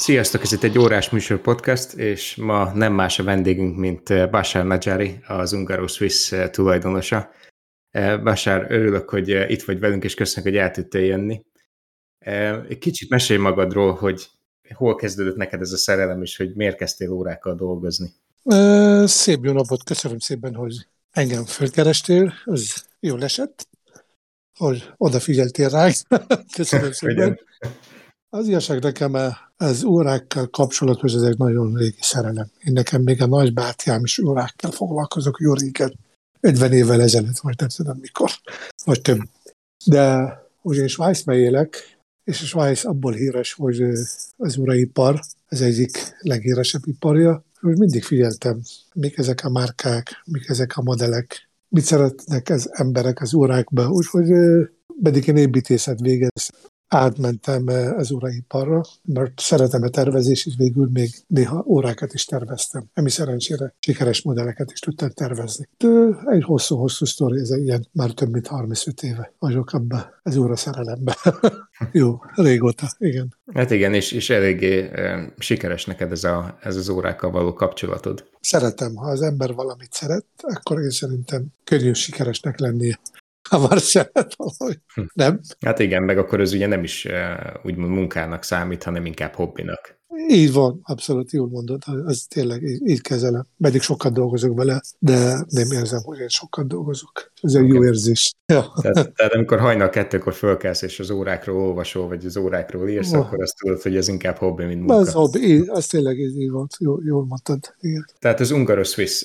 Sziasztok, ez itt egy órás műsor podcast, és ma nem más a vendégünk, mint Bashar Najari, az Ungaro Swiss tulajdonosa. Bashar, örülök, hogy itt vagy velünk, és köszönjük, hogy el tudtál jönni. Kicsit mesélj magadról, hogy hol kezdődött neked ez a szerelem, és hogy miért kezdtél órákkal dolgozni. Szép jó napot, köszönöm szépen, hogy engem fölkerestél, az jól esett, hogy odafigyeltél rá. Köszönöm szépen. Az igazság nekem az órákkal kapcsolatos, ez egy nagyon régi szerelem. Én nekem még a nagybátyám is órákkal foglalkozok jó régen. 50 évvel ezelőtt, vagy nem tudom mikor, vagy több. De ugye Svájcban élek, és Svájc abból híres, hogy az óraipar, ez egyik leghíresebb iparja, hogy mindig figyeltem, mik ezek a márkák, mik ezek a modellek, mit szeretnek az emberek az órákba, úgyhogy pedig én építészet végeztem, átmentem eh, az óraiparra, mert szeretem a tervezés, és végül még néha órákat is terveztem. Ami szerencsére sikeres modelleket is tudtam tervezni. De egy hosszú-hosszú sztori, ez ilyen már több mint 35 éve vagyok abba az óra szerelembe. Jó, régóta, igen. Hát igen, és, és eléggé e, sikeres neked ez, a, ez az órákkal való kapcsolatod. Szeretem, ha az ember valamit szeret, akkor én szerintem könnyű sikeresnek lennie hamar szeret valahogy. Hm. Nem? Hát igen, meg akkor ez ugye nem is úgymond munkának számít, hanem inkább hobbinak. Így van, abszolút jól mondod, ez tényleg így, így kezelem. Pedig sokat dolgozok vele, de nem érzem, hogy én sokat dolgozok. Ez egy okay. jó érzés. Ja. Tehát, tehát amikor hajnal kettőkor fölkelsz, és az órákról olvasol, vagy az órákról írsz, oh. akkor azt tudod, hogy ez inkább hobbi, mint munka. Az hobbi, az tényleg így volt, jól, jól mondtad. Igen. Tehát az Ungaros Swiss,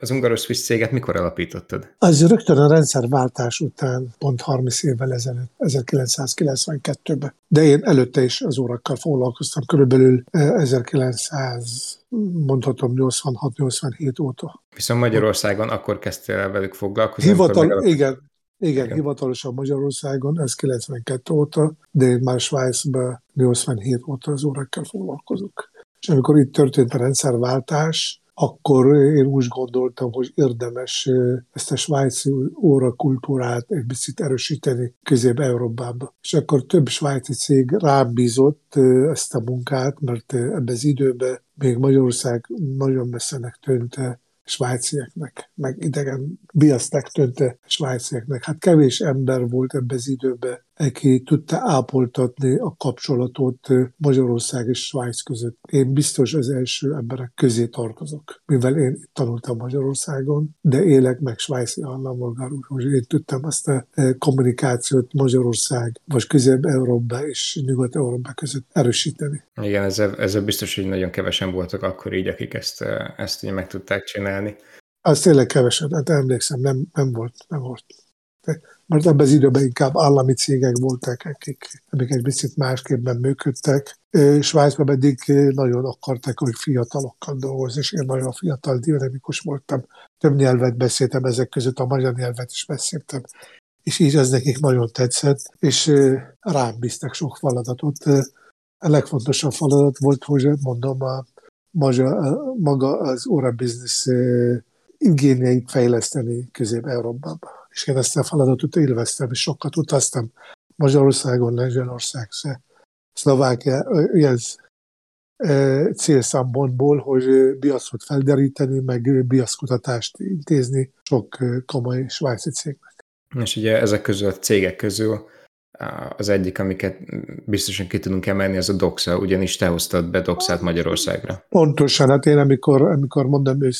az Ungaros Swiss céget mikor alapítottad? Az rögtön a rendszerváltás után, pont 30 évvel ezelőtt, 1992-ben. De én előtte is az órakkal foglalkoztam, körülbelül 1900 mondhatom 86-87 óta. Viszont Magyarországon akkor kezdtél el velük foglalkozni? Hivatal, megalap... igen, igen, igen, hivatalosan Magyarországon, ez 92 óta, de én már Svájcban 87 óta az órákkal foglalkozok. És amikor itt történt a rendszerváltás, akkor én úgy gondoltam, hogy érdemes ezt a svájci órakultúrát egy picit erősíteni Közép-Európába. És akkor több svájci cég rám bízott ezt a munkát, mert ebben az időben még Magyarország nagyon messzenek tűnt svájcieknek, meg idegen biasztek tönte svájcieknek. Hát kevés ember volt ebben az időben, aki tudta ápoltatni a kapcsolatot Magyarország és Svájc között. Én biztos az első emberek közé tartozok, mivel én tanultam Magyarországon, de élek meg svájci állampolgár, úgyhogy én tudtam azt a kommunikációt Magyarország, vagy Közép-Európa és Nyugat-Európa között erősíteni. Igen, ezzel, ezzel biztos, hogy nagyon kevesen voltak akkor így, akik ezt, ezt így meg tudták csinálni. Az tényleg kevesen, hát emlékszem, nem, nem volt, nem volt mert ebben az időben inkább állami cégek voltak, akik, amik egy picit másképpen működtek. Svájcban pedig nagyon akarták, hogy fiatalokkal dolgozni, és én nagyon fiatal, dinamikus voltam. Több nyelvet beszéltem, ezek között a magyar nyelvet is beszéltem. És így ez nekik nagyon tetszett, és rám bíztak sok feladatot. A legfontosabb feladat volt, hogy mondom, a maga, maga az óra biznisz igényeit fejleszteni Közép-Európában és én ezt a feladatot élveztem, és sokat utaztam Magyarországon, Lengyelország, Szlovákia, ilyen célszámpontból, hogy biaszot felderíteni, meg biaszkutatást intézni sok komoly svájci cégnek. És ugye ezek közül a cégek közül az egyik, amiket biztosan ki tudunk emelni, az a Doxa, ugyanis te hoztad be Doxát Magyarországra. Pontosan, hát én amikor, amikor mondom, hogy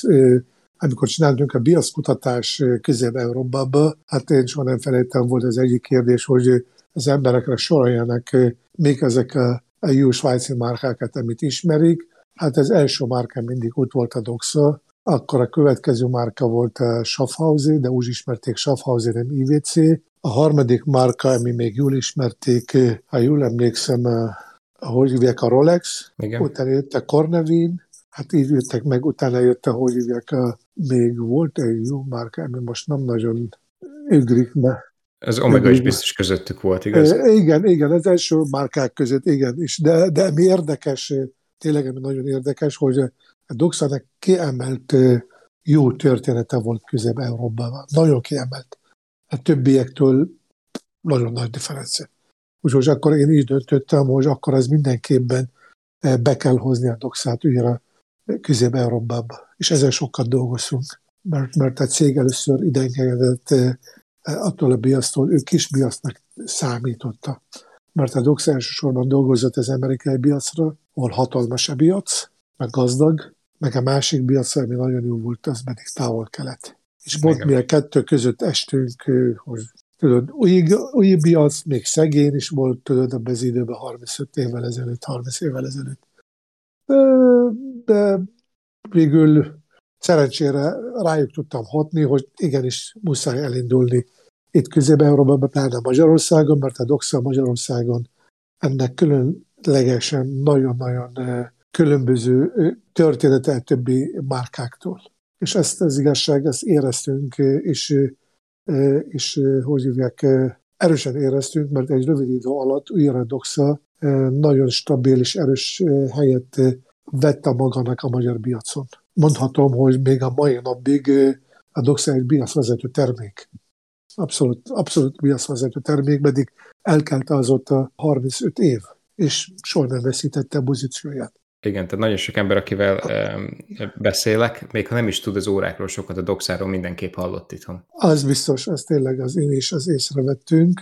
amikor csináltunk a biaszkutatás Közép-Európába, hát én soha nem felejtem, volt az egyik kérdés, hogy az emberekre soroljanak még ezek a, a jó svájci márkákat, amit ismerik. Hát az első márka mindig ott volt a Doxa, akkor a következő márka volt a Schaffhauser, de úgy ismerték Schaffhauser, nem IVC. A harmadik márka, ami még jól ismerték, ha jól emlékszem, ahogy hívják a Rolex, Igen. utána jött a Cornevin, hát így jöttek meg, utána jött, ahogy hívják, a, még volt egy jó márka, ami most nem nagyon ugrik be. Az Omega is biztos közöttük volt, igaz? Igen, igen, az első márkák között, igen, is. De, de mi érdekes, tényleg ami nagyon érdekes, hogy a Doxának kiemelt jó története volt Közép-Európában. Nagyon kiemelt. A többiektől nagyon nagy differencia. Úgyhogy akkor én így döntöttem, hogy akkor az mindenképpen be kell hozni a doxát újra Közép-Európába. És ezzel sokat dolgozunk, mert, mert a cég először ideengedett attól a biasztól, ő kis biasznak számította. Mert a dox elsősorban dolgozott az amerikai piacra, ahol hatalmas a piac, meg gazdag, meg a másik piac, ami nagyon jó volt, az pedig távol-kelet. És pont mi a kettő között estünk, hogy tudod, új, új piac, még szegény is volt, tudod, abban az időben 35 évvel ezelőtt, 30 évvel ezelőtt. De végül szerencsére rájuk tudtam hatni, hogy igenis muszáj elindulni itt Közép-Európában, pláne Magyarországon, mert a Doxa Magyarországon ennek különlegesen nagyon-nagyon különböző története többi márkáktól. És ezt az igazság, ezt éreztünk, és, és hogy hívják, erősen éreztünk, mert egy rövid idő alatt újra Doxa nagyon stabil és erős helyet vette magának a magyar piacon. Mondhatom, hogy még a mai napig a Doxa egy piacvezető termék. Abszolút, abszolút piacvezető termék, pedig elkelte azóta 35 év, és soha nem veszítette a pozícióját. Igen, tehát nagyon sok ember, akivel beszélek, még ha nem is tud az órákról sokat, a doxáról mindenképp hallott itthon. Az biztos, az tényleg az én is az észrevettünk,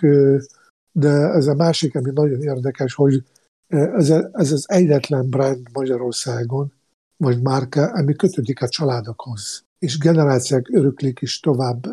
de ez a másik, ami nagyon érdekes, hogy ez, ez az egyetlen brand Magyarországon, vagy márka, ami kötődik a családokhoz, és generációk öröklik is tovább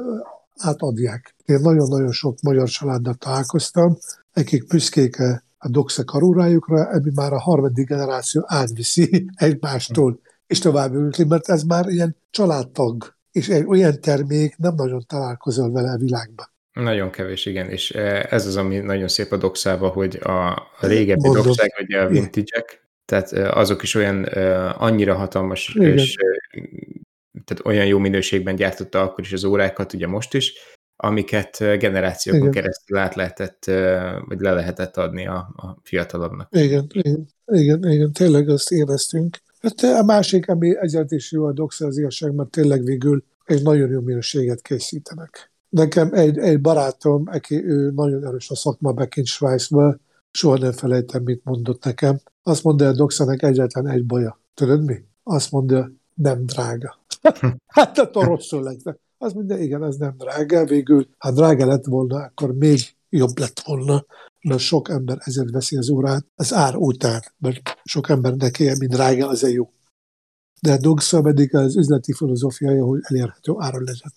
átadják. Én nagyon-nagyon sok magyar családdal találkoztam, akik büszkék a doxa karúrájukra, ami már a harmadik generáció átviszi egymástól, és tovább ülti, mert ez már ilyen családtag, és egy olyan termék nem nagyon találkozol vele a világban. Nagyon kevés, igen, és ez az, ami nagyon szép a doxába, hogy a régebbi doxák, vagy a vintage tehát azok is olyan annyira hatalmas, igen. és tehát olyan jó minőségben gyártotta akkor is az órákat, ugye most is, amiket generációkon igen. keresztül át lehetett, vagy le lehetett adni a, a fiatalabbnak. Igen, igen, igen, igen, tényleg azt éreztünk. Hát a másik, ami ezért is jó a Doxa az igazság, mert tényleg végül egy nagyon jó minőséget készítenek. Nekem egy, egy barátom, aki ő nagyon erős a szakma Bekin Svájcban, soha nem felejtem, mit mondott nekem. Azt mondja a Doxanek egyetlen egy baja. Tudod mi? Azt mondja, nem drága. hát a rosszul lett. Az minden, igen, ez nem drága. Végül, ha drága lett volna, akkor még jobb lett volna, mert sok ember ezért veszi az órát az ár után, mert sok ember neki, mint drága, az jó. De a Dogsa pedig az üzleti filozófiája, hogy elérhető áron legyen.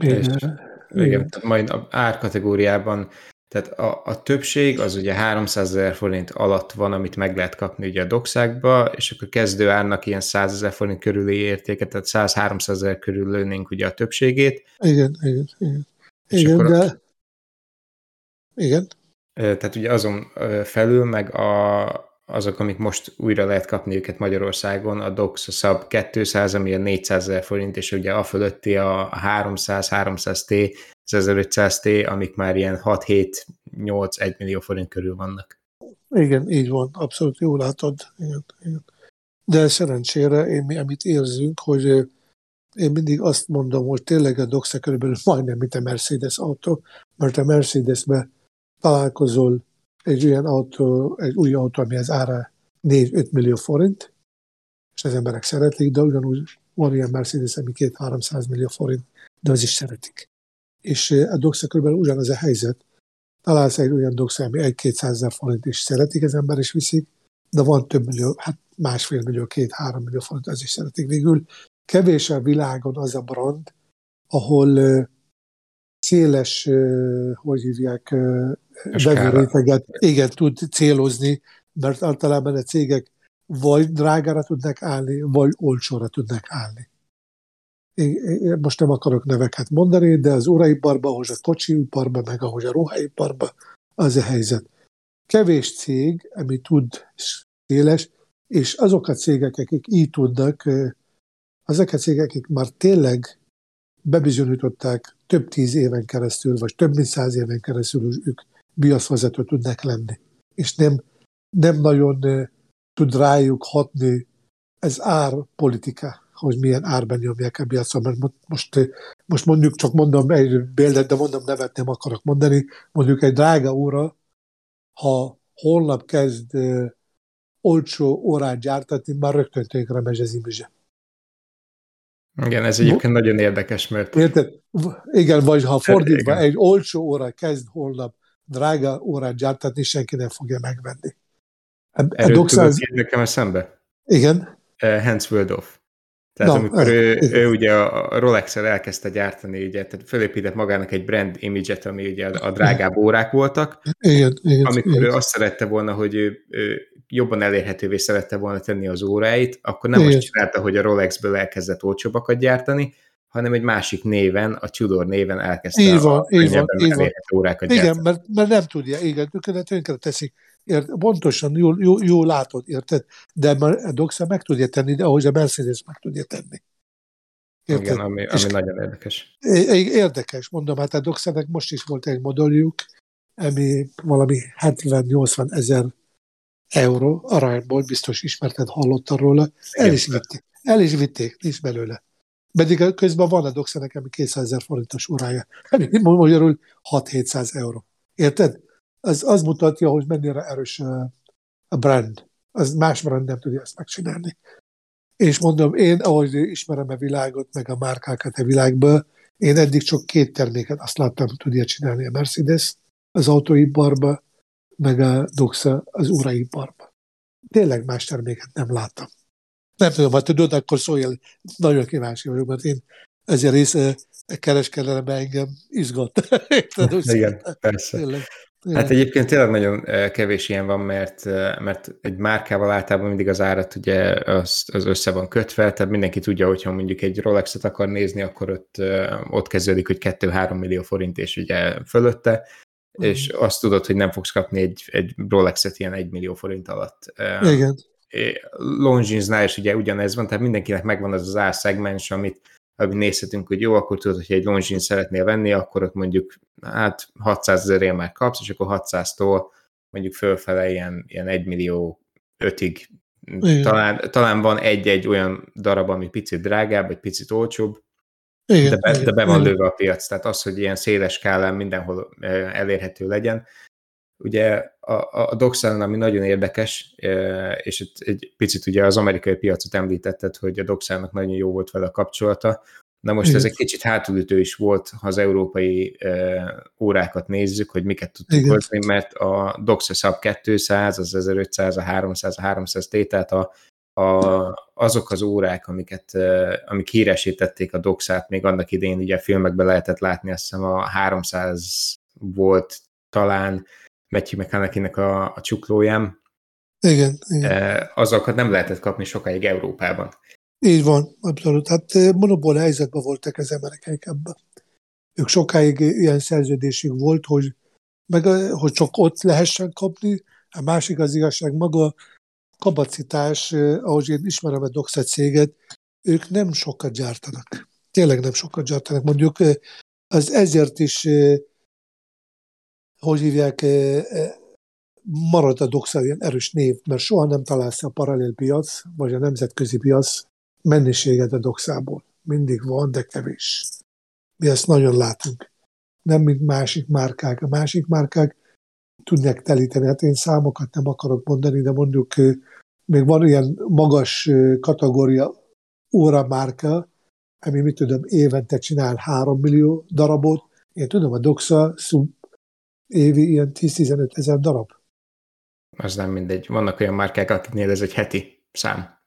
Igen, igen, majd a árkategóriában tehát a, a többség az ugye 300 ezer forint alatt van, amit meg lehet kapni ugye a doxákba, és akkor kezdő árnak ilyen 100 ezer forint körüli értéket, tehát 100-300 ezer körül lőnénk ugye a többségét. Igen, igen, igen. És igen, de... A, igen. Tehát ugye azon felül meg a, azok, amik most újra lehet kapni őket Magyarországon, a DOX a SAB 200, ami a 400 ezer forint, és ugye a fölötti a 300, 300T, az 1500T, amik már ilyen 6-7-8-1 millió forint körül vannak. Igen, így van, abszolút jól látod. Igen, igen. De szerencsére, én, amit érzünk, hogy én mindig azt mondom, hogy tényleg a Doxa körülbelül majdnem, mint a Mercedes autó, mert a Mercedesbe találkozol egy olyan autó, egy új autó, ami az ára 4-5 millió forint, és az emberek szeretik, de ugyanúgy van ilyen Mercedes, ami 2-300 millió forint, de az is szeretik. És a doxa körülbelül ugyanaz a helyzet. Találsz egy olyan doxa, ami 1-200 ezer forint is szeretik az ember, is viszik, de van több millió, hát másfél millió, két-három millió forint, az is szeretik. Végül kevés a világon az a brand, ahol széles, hogy hívják, vevőréteget igen, tud célozni, mert általában a cégek vagy drágára tudnak állni, vagy olcsóra tudnak állni. Én most nem akarok neveket mondani, de az óraiparban, ahogy a kocsiniparban, meg ahogy a ruhaiparban, az a helyzet. Kevés cég, ami tud széles, és azok a cégek, akik így tudnak, azok a cégek, akik már tényleg bebizonyították több tíz éven keresztül, vagy több mint száz éven keresztül, hogy ők biaszvezető tudnak lenni. És nem, nem nagyon uh, tud rájuk hatni ez árpolitika, hogy milyen árban nyomják a piacon, mert most, most mondjuk csak mondom egy példát, de mondom nevet nem akarok mondani, mondjuk egy drága óra, ha holnap kezd olcsó órát gyártatni, már rögtön tönkre megy az image Igen, ez egyébként nagyon érdekes, mert... Érted? Igen, vagy ha fordítva, Igen. egy olcsó óra kezd holnap drága órát gyártatni, senki nem fogja megvenni. Erről Doxa nekem eszembe? Igen. Uh, Hans Wöldorf. Tehát Na, amikor ő, ő ugye a Rolex-el elkezdte gyártani, ugye, tehát fölépített magának egy brand image-et, ami ugye a drágább órák voltak, igen, igen, amikor igen. ő azt szerette volna, hogy ő, ő jobban elérhetővé szerette volna tenni az óráit, akkor nem igen. most csinálta, hogy a Rolexből elkezdett olcsóbbakat gyártani, hanem egy másik néven, a Tudor néven elkezdte így van, a így van, így van. órákat Igen, mert, mert nem tudja, igen, tönkre, tönkre teszik. Ért, pontosan jól, jól, jól látod, érted? De a Doxa meg tudja tenni, de ahogy a Mercedes meg tudja tenni. Érted? Igen, ami, ami nagyon érdekes. Érdekes, mondom, hát a Doxának most is volt egy modelljuk, ami valami 70-80 ezer euró arányból, biztos ismerted, hallottad róla. El is vitték. El is vitték, nincs belőle. Pedig közben van a Doxa nekem 200 ezer forintos órája. Magyarul 6-700 euró. Érted? Az, az mutatja, hogy mennyire erős a brand. Az más brand nem tudja ezt megcsinálni. És mondom, én, ahogy ismerem a világot, meg a márkákat a világból, én eddig csak két terméket azt láttam, hogy tudja csinálni a Mercedes az autóiparba, meg a Doxa az óraiparba. Tényleg más terméket nem láttam. Nem tudom, ha tudod, akkor szóljál, nagyon kíváncsi vagyok, mert én ezért része kereskedelemben engem izgat. Igen, persze. Tényleg. Hát egyébként tényleg nagyon kevés ilyen van, mert, mert egy márkával általában mindig az árat ugye az, az össze van kötve, tehát mindenki tudja, hogyha mondjuk egy Rolexet akar nézni, akkor ott, ott kezdődik, hogy 2-3 millió forint és ugye fölötte, mm. és azt tudod, hogy nem fogsz kapni egy, egy Rolexet ilyen 1 millió forint alatt. Igen. Longines-nál is ugye ugyanez van, tehát mindenkinek megvan az az árszegmens, amit amit nézhetünk, hogy jó, akkor tudod, hogy egy longin szeretnél venni, akkor ott mondjuk hát 600 ezerért már kapsz, és akkor 600-tól mondjuk fölfele ilyen, ilyen 1 millió 5-ig talán, talán van egy-egy olyan darab, ami picit drágább, vagy picit olcsóbb, igen, de, be, igen, de be van lőve a piac. Tehát az, hogy ilyen széles skálán mindenhol elérhető legyen, Ugye a, a Doxán, ami nagyon érdekes, e, és itt egy picit ugye az amerikai piacot említetted, hogy a Doxának nagyon jó volt vele a kapcsolata, Na most Igen. ez egy kicsit hátulütő is volt, ha az európai e, órákat nézzük, hogy miket tudtuk Igen. hozni, mert a Doxa Sub 200, az 1500, a 300, a 300 T, tehát a, a, azok az órák, amiket, e, amik híresítették a Doxát, még annak idején ugye a filmekben lehetett látni, azt hiszem a 300 volt talán, Matthew McConaughey-nek a, a csuklójám. Igen, igen. E, azokat nem lehetett kapni sokáig Európában. Így van, abszolút. Hát eh, monopól helyzetben voltak az amerikaiak ebben. Ők sokáig ilyen szerződésük volt, hogy, meg, eh, hogy csak ott lehessen kapni, a másik az igazság maga kapacitás, ahogy én ismerem a Doxa céget, ők nem sokat gyártanak. Tényleg nem sokat gyártanak. Mondjuk az ezért is hogy hívják, marad a Doxa ilyen erős név, mert soha nem találsz a paralel piac, vagy a nemzetközi piac mennyiséget a Doxából. Mindig van, de kevés. Mi ezt nagyon látunk. Nem, mint másik márkák. A másik márkák tudják telíteni. Hát én számokat nem akarok mondani, de mondjuk még van ilyen magas kategória óramárka, ami mit tudom, évente csinál 3 millió darabot. Én tudom, a Doxa évi ilyen 10-15 ezer darab. Az nem mindegy. Vannak olyan márkák, akiknél ez egy heti szám.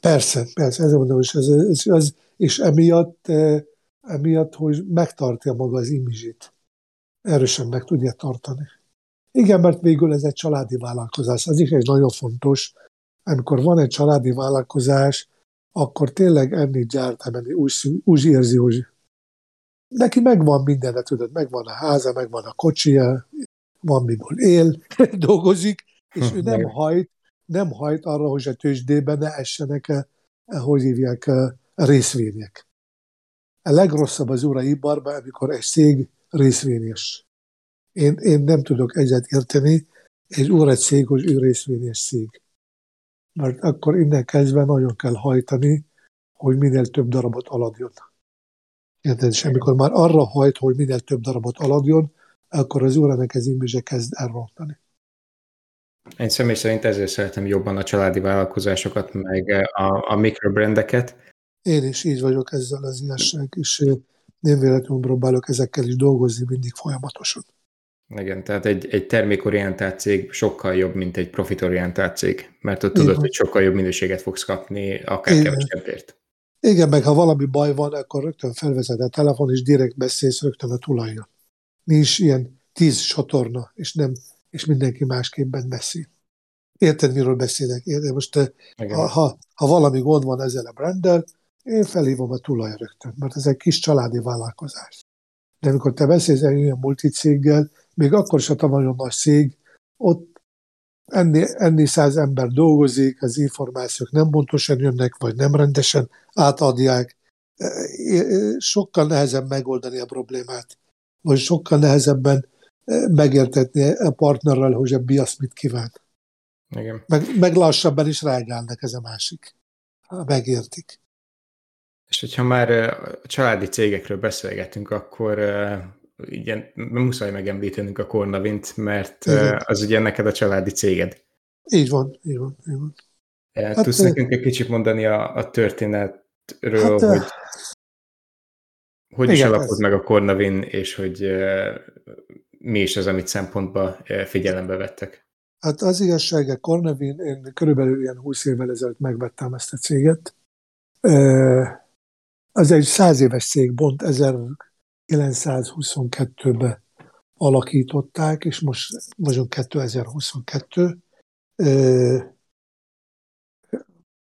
Persze, persze, ez mondom, és, ez, ez, ez, és emiatt, eh, emiatt, hogy megtartja maga az imizsit. Erősen meg tudja tartani. Igen, mert végül ez egy családi vállalkozás. Ez is egy nagyon fontos. Amikor van egy családi vállalkozás, akkor tényleg enni gyártani úgy, úgy érzi, hogy neki megvan minden, tudod, megvan a háza, megvan a kocsija, van miből él, dolgozik, és ő nem hajt, nem hajt arra, hogy a tőzsdében ne essenek, -e, hogy hívják, a részvények. A legrosszabb az óraibarban, amikor egy cég részvényes. Én, én nem tudok egyet érteni, egy óra cég, hogy ő részvényes cég. Mert akkor innen kezdve nagyon kell hajtani, hogy minél több darabot aladjon. Érted? És amikor már arra hajt, hogy minél több darabot aladjon, akkor az órának az image kezd elrontani. Én személy szerint ezért szeretem jobban a családi vállalkozásokat, meg a, a mikrobrendeket. Én is így vagyok ezzel az igazság, és nem véletlenül próbálok ezekkel is dolgozni mindig folyamatosan. Igen, tehát egy, egy termékorientált cég sokkal jobb, mint egy profitorientált cég, mert ott tudod, hogy sokkal jobb minőséget fogsz kapni, akár Igen. kevesebbért. Igen, meg ha valami baj van, akkor rögtön felveszed a telefon, és direkt beszélsz rögtön a tulajjal. Nincs ilyen tíz csatorna, és nem, és mindenki másképpen beszél. Érted, miről beszélek? Érted? Most te, ha, ha, ha, valami gond van ezzel a branddel, én felhívom a tulaj rögtön, mert ez egy kis családi vállalkozás. De amikor te beszélsz egy olyan multicéggel, még akkor is, ha nagyon nagy cég, ott enni, enni száz ember dolgozik, az információk nem pontosan jönnek, vagy nem rendesen átadják. E, e, sokkal nehezebb megoldani a problémát, vagy sokkal nehezebben e, megértetni a partnerrel, hogy a biasz mit kíván. Igen. Meg, meg lassabban is rágálnak ez a másik. Megértik. És hogyha már a családi cégekről beszélgetünk, akkor igen, muszáj megemlítenünk a Kornavint, mert Igen. az ugye neked a családi céged. Így van, így van, így van. Hát, Tudsz nekünk egy kicsit mondani a, a történetről, hát, hogy hogy igen, is alapod ez... meg a Kornavin, és hogy uh, mi is az, amit szempontba uh, figyelembe vettek? Hát az igazság, a Kornavin, én körülbelül ilyen 20 évvel ezelőtt megvettem ezt a céget. Az egy száz éves cég, Bont 1922-ben alakították, és most vagyunk 2022.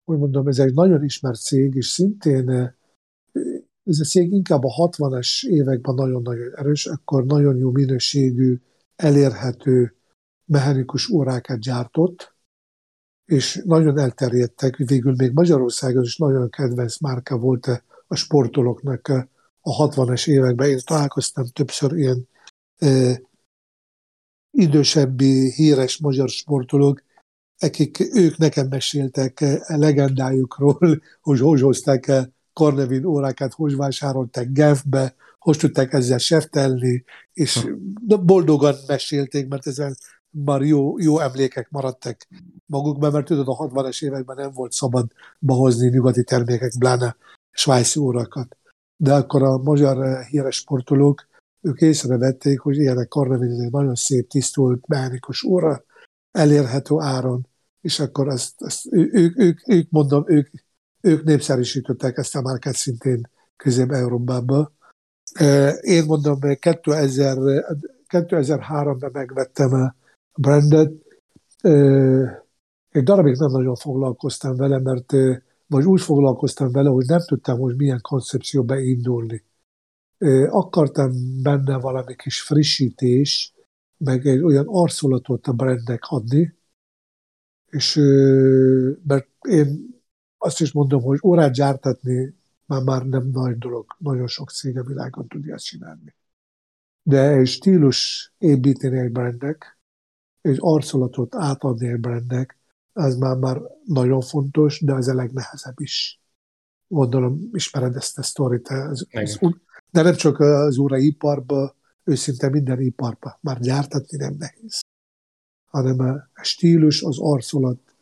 Úgy mondom, ez egy nagyon ismert cég, és szintén ez a cég inkább a 60-as években nagyon-nagyon erős, akkor nagyon jó minőségű, elérhető mechanikus órákat gyártott, és nagyon elterjedtek, végül még Magyarországon is nagyon kedvenc márka volt a sportolóknak a 60-es években. Én találkoztam többször ilyen e, idősebbi, híres magyar sportolók, akik ők nekem meséltek legendájukról, hogy hogy hozták Karnevin órákat, hogy vásárolták Genfbe, hogy tudták ezzel seftelni, és boldogan mesélték, mert ezzel már jó, jó emlékek maradtak magukban, mert tudod, a 60-es években nem volt szabad behozni nyugati termékek, pláne svájci órakat de akkor a magyar híres sportolók, ők észrevették, hogy ilyenek karnevin egy nagyon szép, tisztult, mechanikus óra, elérhető áron, és akkor ezt, ezt ők, ők, ők, mondom, ők, ők népszerűsítettek ezt a márkát szintén Közép-Európába. Eh, én mondom, 2000, 2003-ban megvettem a brandet, eh, egy darabig nem nagyon foglalkoztam vele, mert vagy úgy foglalkoztam vele, hogy nem tudtam, hogy milyen koncepció beindulni. Akartam benne valami kis frissítés, meg egy olyan arculatot a brandnek adni, és mert én azt is mondom, hogy órát gyártatni már, már nem nagy dolog, nagyon sok cég a világon tudja ezt csinálni. De egy stílus építeni egy brandnek, egy arculatot átadni egy brandnek, ez már, már nagyon fontos, de az a legnehezebb is. Gondolom, ismered ezt a sztorit. Ez, ez, de nem csak az óraiparban, őszinte minden iparban. Már gyártatni nem nehéz. Hanem a stílus, az arcolat,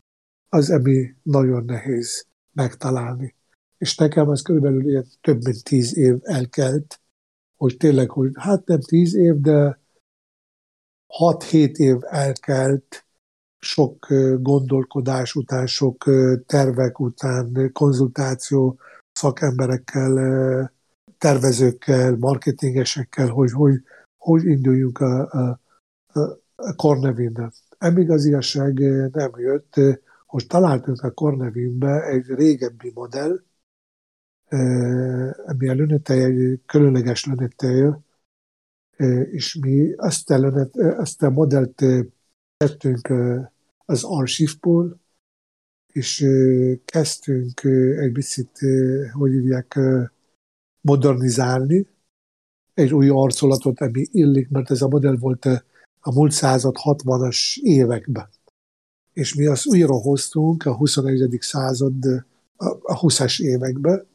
az, ami nagyon nehéz megtalálni. És nekem ez körülbelül ilyen több mint tíz év elkelt, hogy tényleg, hogy hát nem tíz év, de hat-hét év elkelt, sok gondolkodás után, sok tervek után, konzultáció szakemberekkel, tervezőkkel, marketingesekkel, hogy hogy, hogy induljunk a, a, a Cornevinben. Emíg az igazság nem jött, hogy találtunk a Cornevinbe egy régebbi modell, ami a lönetej, egy különleges lönetej, és mi azt a, lönet, azt a modellt tettünk az archívból, és kezdtünk egy picit, hogy hívják, modernizálni, egy új arcolatot, ami illik, mert ez a modell volt a múlt század 60-as években. És mi azt újra hoztunk a 21. század a 20-as években.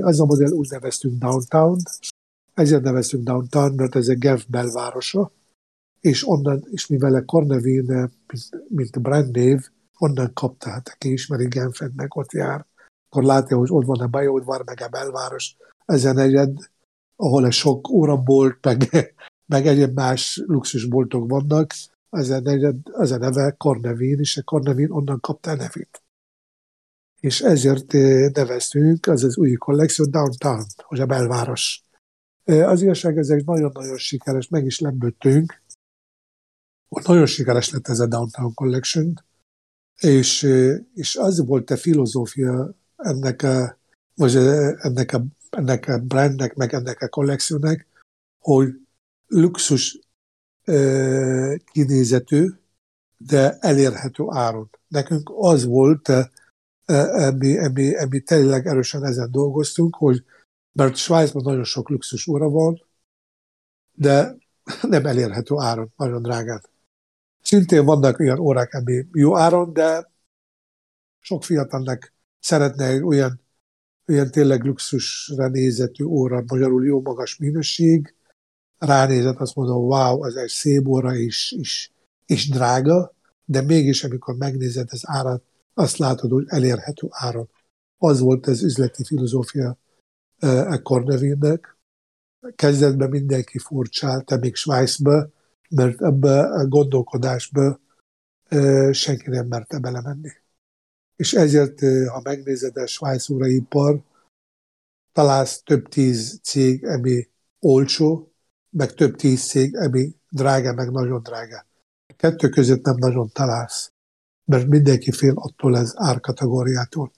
Az a modell úgy neveztünk Downtown, ezért neveztünk Downtown, mert ez egy Genf belvárosa, és onnan, és mivel a Cornevin, mint, mint brand név, onnan kapta, hát aki ismeri Genfet, meg ott jár, akkor látja, hogy ott van a Bajódvar, meg a belváros, ezen egyed, ahol egy sok órabolt, meg, meg egyéb más luxusboltok vannak, ezen egyed, ez a neve Cornevin, és a Cornevin onnan kapta a nevét. És ezért eh, neveztünk, az az új kollekció Downtown, hogy a belváros. Eh, az igazság, ez egy nagyon-nagyon sikeres, meg is lepődtünk, nagyon sikeres lett ez a Downtown Collection, és, és az volt a filozófia ennek a, vagy ennek a, ennek a brandnek, meg ennek a kollekciónak, hogy luxus e, kinézetű, de elérhető áron. Nekünk az volt, ami, ami, ami tényleg erősen ezen dolgoztunk, hogy mert Svájcban nagyon sok luxus óra van, de nem elérhető áron, nagyon drágán. Szintén vannak olyan órák, ami jó áron, de sok fiatalnak szeretne egy olyan, olyan tényleg luxusra nézetű óra, magyarul jó magas minőség, ránézett, azt mondom, wow, ez egy szép óra és, és, és drága, de mégis, amikor megnézed az árat, azt látod, hogy elérhető áron. Az volt az üzleti filozófia e Cornevinnek. Kezdetben mindenki furcsált, még Svájcba, mert ebbe a gondolkodásba senki nem merte belemenni. És ezért, ha megnézed a Svájc ipar, találsz több tíz cég, ami olcsó, meg több tíz cég, ami drága, meg nagyon drága. Kettő között nem nagyon találsz, mert mindenki fél attól az árkategóriától.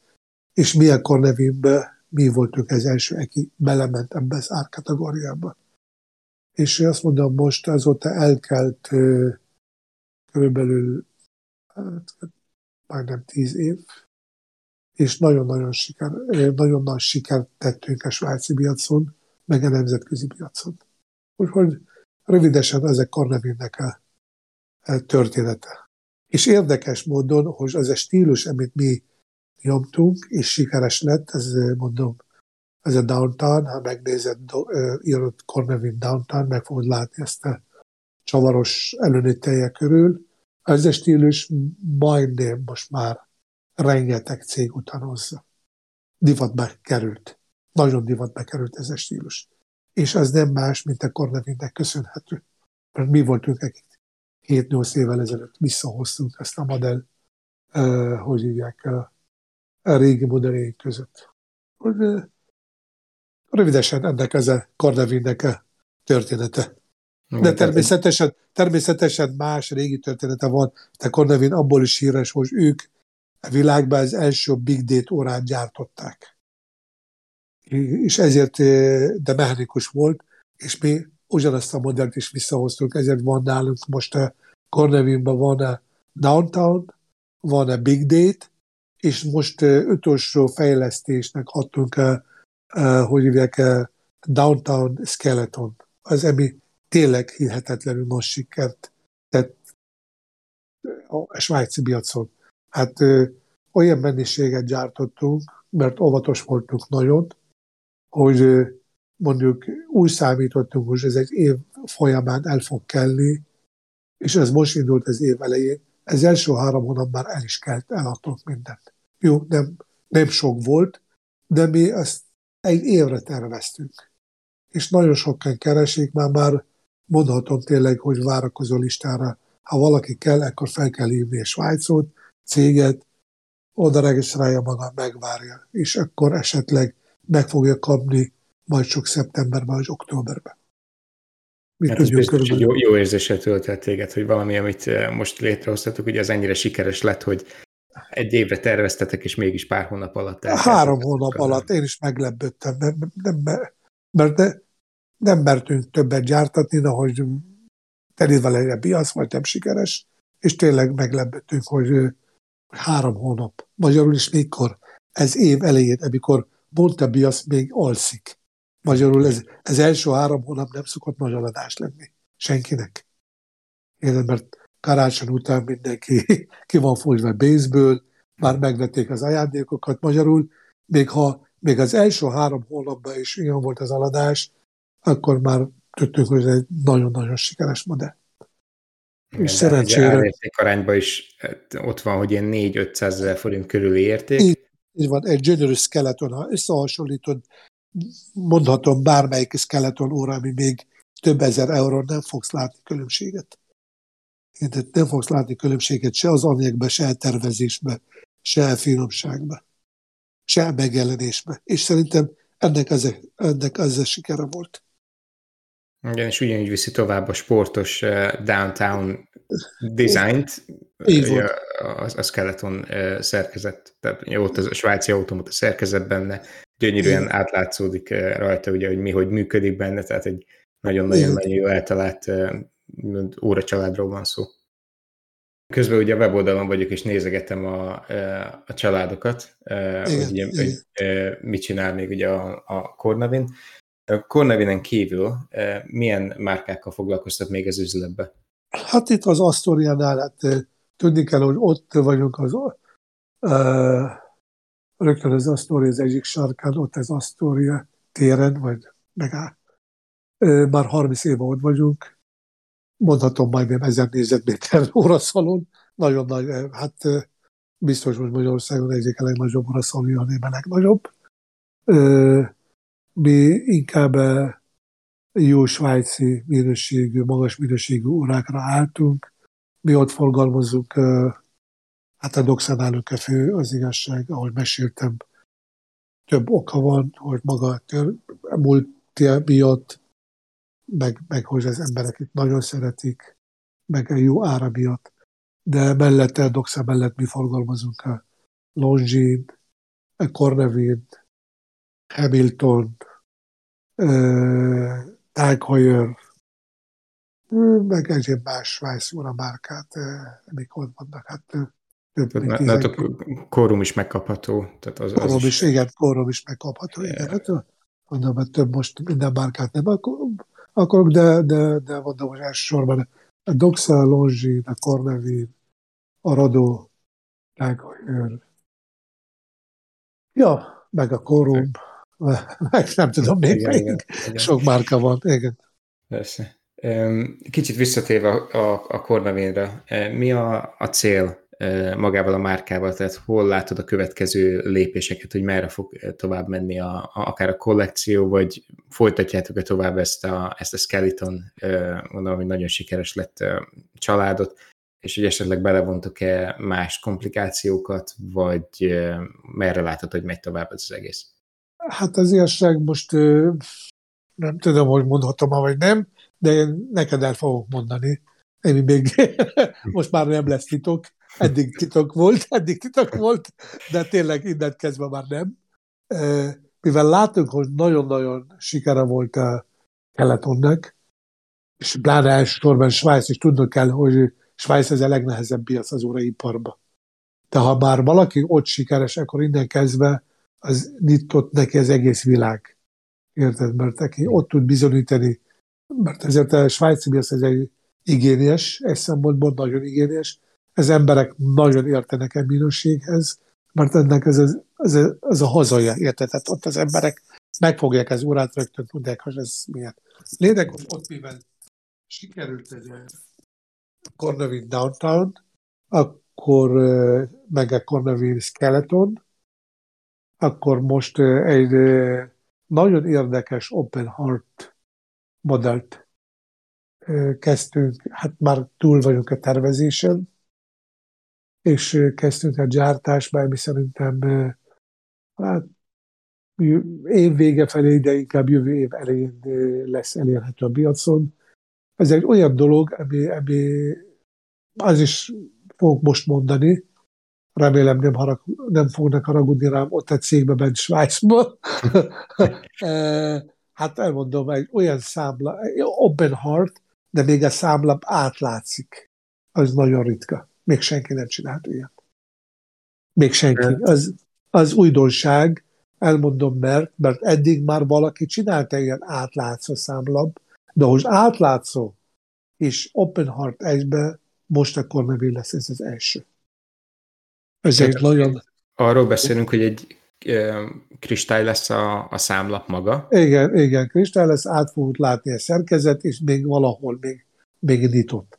És mi a Cornevinbe, mi voltunk az első, aki belement ebbe az árkategóriába és azt mondom, most azóta elkelt körülbelül hát, majdnem tíz év, és nagyon-nagyon siker, nagyon nagy sikert tettünk a svájci piacon, meg a nemzetközi piacon. Úgyhogy rövidesen ezek Carnevinnek a, a története. És érdekes módon, hogy az a stílus, amit mi nyomtunk, és sikeres lett, ez mondom, ez a downtown, ha megnézed, írott Cornevin downtown, meg fogod látni ezt a csavaros előnételje körül. Ez a stílus majdnem most már rengeteg cég utánozza. Divatba került. Nagyon divatba került ez a stílus. És az nem más, mint a Cornevinnek köszönhető. Mert mi voltunk akik 7-8 évvel ezelőtt visszahoztunk ezt a modell, hogy hívják, a régi modelljeink között. Hogy, Rövidesen ennek ez a Cornevinnek a története. De természetesen, természetesen más régi története van, de Cornevin abból is híres, hogy ők a világban az első Big Date órát gyártották. És ezért, de mechanikus volt, és mi ugyanazt a modellt is visszahoztuk, ezért van nálunk most a Cornevinban van a Downtown, van a Big Date, és most utolsó fejlesztésnek adtunk a hogy hívják, Downtown Skeleton, az, ami tényleg hihetetlenül nagy sikert tett a svájci piacon. Hát ö, olyan mennyiséget gyártottunk, mert óvatos voltunk nagyon, hogy ö, mondjuk úgy számítottunk, hogy ez egy év folyamán el fog kelni, és ez most indult az év elején. Ez első három hónap már el is kelt, eladtunk mindent. Jó, nem, nem sok volt, de mi ezt egy évre terveztünk. És nagyon sokan keresik, már már mondhatom tényleg, hogy várakozó listára. Ha valaki kell, akkor fel kell hívni a Svájcot, céget, oda regisztrálja maga, megvárja, és akkor esetleg meg fogja kapni majd csak szeptemberben vagy októberben. Mit hát tudjuk biztos, hogy jó, jó érzéssel töltett téged, hogy valami, amit eh, most létrehoztatok, hogy az ennyire sikeres lett, hogy egy évre terveztetek, és mégis pár hónap alatt Három hónap alatt én is meglepődtem, nem, nem, mert de nem mertünk többet gyártatni, de hogy terjedve legyen a piac, vagy nem sikeres, és tényleg meglepődtünk, hogy három hónap. Magyarul is mikor? Ez év elején, amikor mondta biasz még alszik. Magyarul ez, ez első három hónap nem szokott nagy adás lenni. Senkinek. Én, mert karácsony után mindenki ki van fogyva baseball, már megvették az ajándékokat magyarul, még ha még az első három hónapban is ilyen volt az aladás, akkor már tudtuk, hogy ez egy nagyon-nagyon sikeres modell. És szerencsére... arányban is ott van, hogy ilyen 4-500 ezer forint körüli érték. Így, így van, egy generous skeleton, ha összehasonlítod, mondhatom bármelyik skeleton óra, ami még több ezer euró nem fogsz látni különbséget. Tehát nem fogsz látni különbséget se az anyagba, se a tervezésbe, se a finomságba, se a megjelenésbe. És szerintem ennek ez, ennek ez a sikere volt. Igen, és ugyanígy viszi tovább a sportos uh, downtown designt, a, a skeleton uh, szerkezet, tehát ott az a svájci automata szerkezet benne, gyönyörűen Igen. átlátszódik uh, rajta, ugye, hogy mi hogy működik benne, tehát egy nagyon-nagyon jó eltalált óra családról van szó. Közben ugye a weboldalon vagyok, és nézegetem a, a családokat, igen, hogy, igen. hogy mit csinál még ugye a, a Cornavin. A Cornavinen kívül milyen márkákkal foglalkoztat még az üzletbe? Hát itt az Astoriánál, hát tudni kell, hogy ott vagyunk az uh, rögtön az Astoria az egyik sarkán, ott az Astoria téren, vagy megáll. Uh, már 30 éve ott vagyunk, mondhatom majdnem ezer négyzetméter óraszalon, nagyon nagy, eh, hát eh, biztos, hogy Magyarországon egyik a legnagyobb óraszalon, hanem a legnagyobb. Mi inkább eh, jó svájci minőségű, magas minőségű órákra álltunk. Mi ott forgalmazunk, hát a Doxánál a fő az igazság, ahogy meséltem, több oka van, hogy maga a múlt miatt meg, meg hogy az emberek itt nagyon szeretik, meg a jó ára miatt. De mellette, a Doxa mellett mi forgalmazunk a Longines, a Cornevin, Hamilton, Tag Heuer, meg egyéb más Svájszóra márkát, amik ott vannak. Hát több mint a kórum is megkapható. Tehát az, az is, is, igen, kórum is megkapható, igen. Hát, mondom, hogy több most minden márkát nem akarok, de, de, de mondom, hogy elsősorban a Doxa, Longin, a Cornevin, a Radó, Lágajőr. Ja, meg a Korum, meg nem tudom, még, igen, még igen, igen. sok márka van, igen. Persze. Kicsit visszatérve a, a, a Cornevinre, mi a, a cél magával a márkával, tehát hol látod a következő lépéseket, hogy merre fog tovább menni a, a, akár a kollekció, vagy folytatjátok-e tovább ezt a, ezt a Skeleton, mondom, hogy nagyon sikeres lett családot, és hogy esetleg belevontok-e más komplikációkat, vagy merre látod, hogy megy tovább ez az egész? Hát az igazság most nem tudom, hogy mondhatom vagy nem, de én neked el fogok mondani. Én még most már nem lesz titok, Eddig titok volt, eddig titok volt, de tényleg innen kezdve már nem. Mivel látunk, hogy nagyon-nagyon sikere volt a Keletonnak, és pláne elsősorban Svájc, és tudnunk kell, hogy Svájc ez a legnehezebb piac az óraiparban. De ha már valaki ott sikeres, akkor innen kezdve az nyitott neki az egész világ. Érted? Mert neki ott tud bizonyítani, mert ezért a svájci piac ez egy igényes, egy szempontból nagyon igényes, ez emberek nagyon értenek a minőséghez, mert ennek ez, ez, ez, ez a hazaja, érted? Tehát ott az emberek megfogják az órát, rögtön tudják, hogy ez milyen. Lényeg, hogy ott mivel sikerült egy Cornevin Downtown, akkor meg a Cornevin Skeleton, akkor most egy nagyon érdekes Open Heart modellt kezdtünk, hát már túl vagyunk a tervezésen, és kezdtünk a gyártásba, ami szerintem hát, év vége felé, de inkább jövő év elején lesz elérhető a piacon. Ez egy olyan dolog, ami, ami az is fogok most mondani, remélem nem, harag, nem fognak haragudni rám ott egy cégbe bent Svájcba. hát elmondom, egy olyan számla, open heart, de még a számla átlátszik. Az nagyon ritka. Még senki nem csinált ilyet. Még senki. Az, az újdonság, elmondom mert, mert eddig már valaki csinálta ilyen átlátszó számlap, de most átlátszó és Open Heart egybe most a Corneville lesz ez az első. Ez egy nagyon... Arról beszélünk, hogy egy kristály lesz a, a számlap maga. Igen, igen, kristály lesz, át fogunk látni a szerkezet, és még valahol még, még nyitott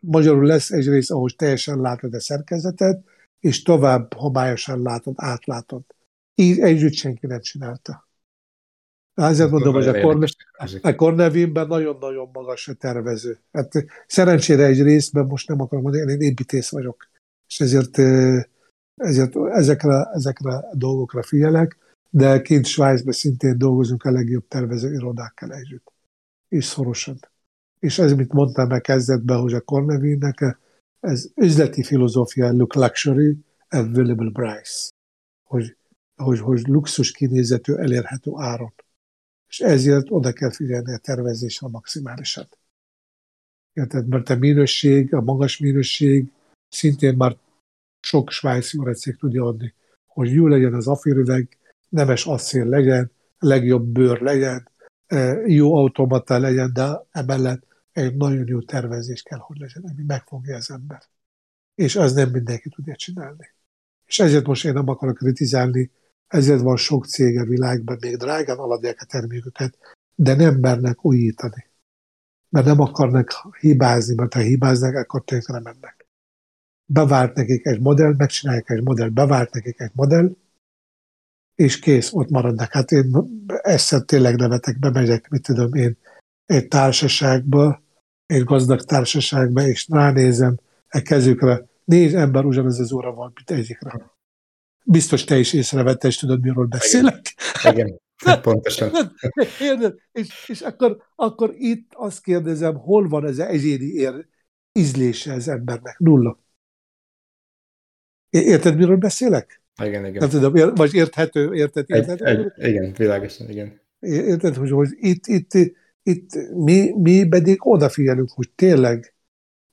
magyarul lesz egy rész, ahol teljesen látod a szerkezetet, és tovább homályosan látod, átlátod. Így együtt senki nem csinálta. Ezért mondom, hogy a, Corne, a Cornevinben nagyon-nagyon magas a tervező. Hát szerencsére egy részben most nem akarom mondani, én építész vagyok, és ezért, ezért ezekre, ezekre a dolgokra figyelek, de kint Svájcban szintén dolgozunk a legjobb tervező irodákkal együtt, és szorosan. És ez, mit mondtam meg kezdetben, hogy a Cornevinnek ez üzleti filozófia, look luxury, available price, hogy, hogy, hogy luxus kinézetű, elérhető áron és ezért oda kell figyelni a tervezésre maximálisat. Érted? Mert a minőség, a magas minőség szintén már sok svájci cég tudja adni, hogy jó legyen az aférüveg, nemes asszél legyen, legjobb bőr legyen, e, jó automata legyen, de emellett egy nagyon jó tervezés kell, hogy legyen, ami megfogja az ember. És az nem mindenki tudja csinálni. És ezért most én nem akarok kritizálni ezért van sok cég a világban, még drágán aladják a terméküket, de nem mernek újítani. Mert nem akarnak hibázni, mert ha hibáznak, akkor tönkre mennek. Bevált nekik egy modell, megcsinálják egy modell, bevált nekik egy modell, és kész, ott maradnak. Hát én ezt tényleg nevetek, bemegyek, mit tudom én, egy társaságba, egy gazdag társaságba, és ránézem a kezükre, négy ember ugyanaz az óra van, mint egyikre. Biztos te is észrevetted, és tudod, miről beszélek. Igen, Igen. pontosan. Érted? És, és akkor, akkor itt azt kérdezem, hol van ez az egyéni ér, ízlése az embernek? Nulla. Érted, miről beszélek? Igen, igen. Nem tudom, vagy érthető, érted? érthető? Egy, egy, igen, világosan, igen. Érted, hogy, hogy itt, itt, itt mi, mi pedig odafigyelünk, hogy tényleg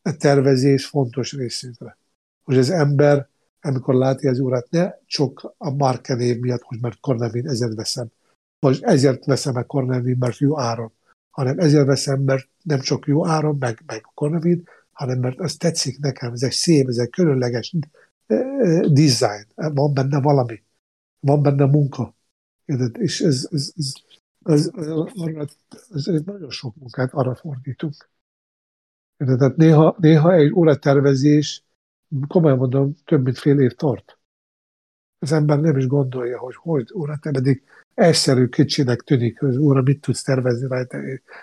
a tervezés fontos részünkre. Hogy az ember amikor látja az órát, ne csak a Marke név miatt, hogy mert Cornevin ezért veszem, vagy ezért veszem a Cornevin, mert jó áron, hanem ezért veszem, mert nem csak jó áron, meg, meg Cornevin, hanem mert az tetszik nekem, ez egy szép, ez egy különleges design, van benne valami, van benne munka. És ez, ez, ez, ez, ez, ez nagyon sok munkát arra fordítunk. Tehát néha, néha egy óratervezés komolyan mondom, több mint fél év tart. Az ember nem is gondolja, hogy hogy óra pedig egyszerű kicsinek tűnik, hogy óra mit tudsz tervezni rajta.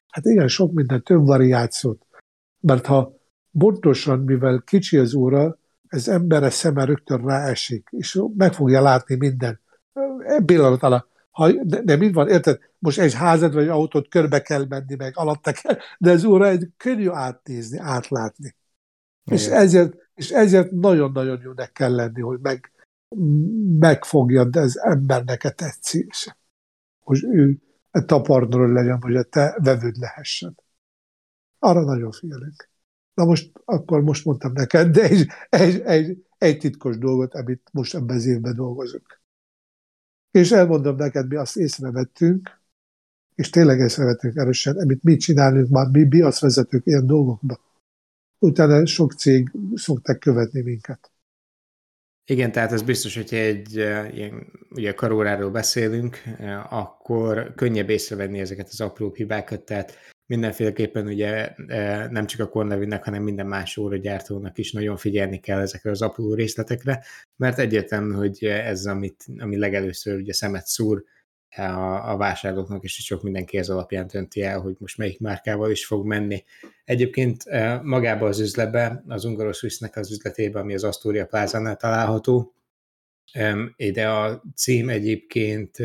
Hát igen, sok minden, több variációt. Mert ha pontosan, mivel kicsi az óra, az emberre szeme rögtön ráesik, és meg fogja látni minden. Pillanat alatt. Ha, de, de mind van, érted? Most egy házat vagy egy autót körbe kell menni, meg alatta kell, de az óra egy könnyű átnézni, átlátni. Igen. És ezért és ezért nagyon-nagyon jónek kell lenni, hogy meg, megfogjad az embernek a tetszés. Hogy ő a taparnról legyen, hogy a te vevőd lehessen. Arra nagyon figyelünk. Na most, akkor most mondtam neked, de egy, egy, egy, egy titkos dolgot, amit most ebben az évben dolgozunk. És elmondom neked, mi azt észrevettünk, és tényleg észrevettünk erősen, amit mi csinálunk már, mi, vezetünk ilyen dolgokba utána sok cég szokták követni minket. Igen, tehát ez biztos, hogyha egy ilyen, ugye karóráról beszélünk, akkor könnyebb észrevenni ezeket az apró hibákat, tehát mindenféleképpen ugye nem csak a Cornevinnek, hanem minden más óragyártónak is nagyon figyelni kell ezekre az apró részletekre, mert egyértelmű, hogy ez, amit, ami legelőször ugye szemet szúr a, a vásárlóknak, és sok mindenki ez alapján dönti el, hogy most melyik márkával is fog menni. Egyébként e, magába az üzletbe, az Ungaros Visznek az üzletében, ami az Astoria Plázánál található, ide a cím egyébként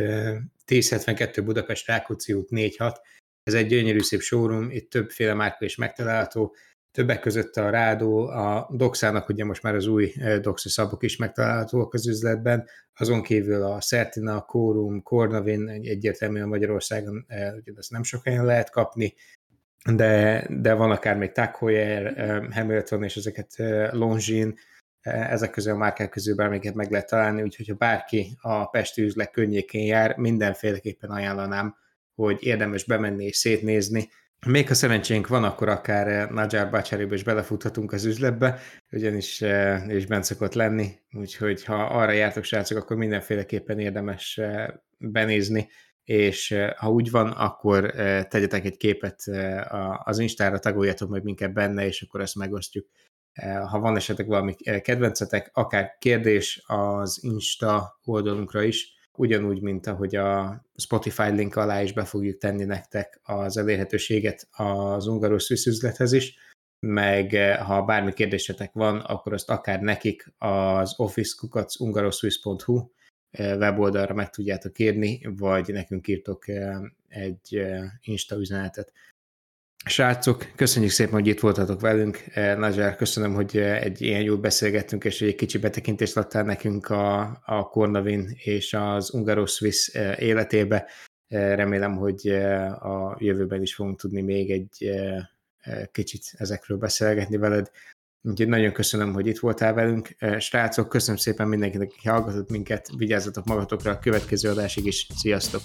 1072 e, Budapest Rákóczi út 46, ez egy gyönyörű szép showroom, itt többféle márka is megtalálható, Többek között a Rádó, a Doxának ugye most már az új Doxa szabok is megtalálhatóak az üzletben, azon kívül a Certina, Quorum, Cornavin egyértelműen Magyarországon ugye ezt nem sok helyen lehet kapni, de, de van akár még Tag Heuer, Hamilton és ezeket Longines, ezek közül a márkák közül bármelyiket meg lehet találni, úgyhogy ha bárki a Pesti üzlet környékén jár, mindenféleképpen ajánlanám, hogy érdemes bemenni és szétnézni, még ha szerencsénk van, akkor akár eh, Najar Bacsárébe is belefuthatunk az üzletbe, ugyanis eh, és bent szokott lenni, úgyhogy ha arra jártok srácok, akkor mindenféleképpen érdemes eh, benézni, és ha úgy van, akkor tegyetek egy képet az Instára, tagoljatok majd minket benne, és akkor ezt megosztjuk. Ha van esetleg valami kedvencetek, akár kérdés az Insta oldalunkra is, ugyanúgy, mint ahogy a Spotify link alá is be fogjuk tenni nektek az elérhetőséget az ungaros üzlethez is, meg ha bármi kérdésetek van, akkor azt akár nekik az office.ungaroswiss.hu weboldalra meg tudjátok írni, vagy nekünk írtok egy Insta üzenetet. Srácok, köszönjük szépen, hogy itt voltatok velünk. Nazsár, köszönöm, hogy egy ilyen jót beszélgettünk, és hogy egy kicsi betekintést adtál nekünk a, a Kornavin és az Ungaros Swiss életébe. Remélem, hogy a jövőben is fogunk tudni még egy kicsit ezekről beszélgetni veled. Úgyhogy nagyon köszönöm, hogy itt voltál velünk. Srácok, köszönöm szépen mindenkinek, aki hallgatott minket, vigyázzatok magatokra a következő adásig is. Sziasztok!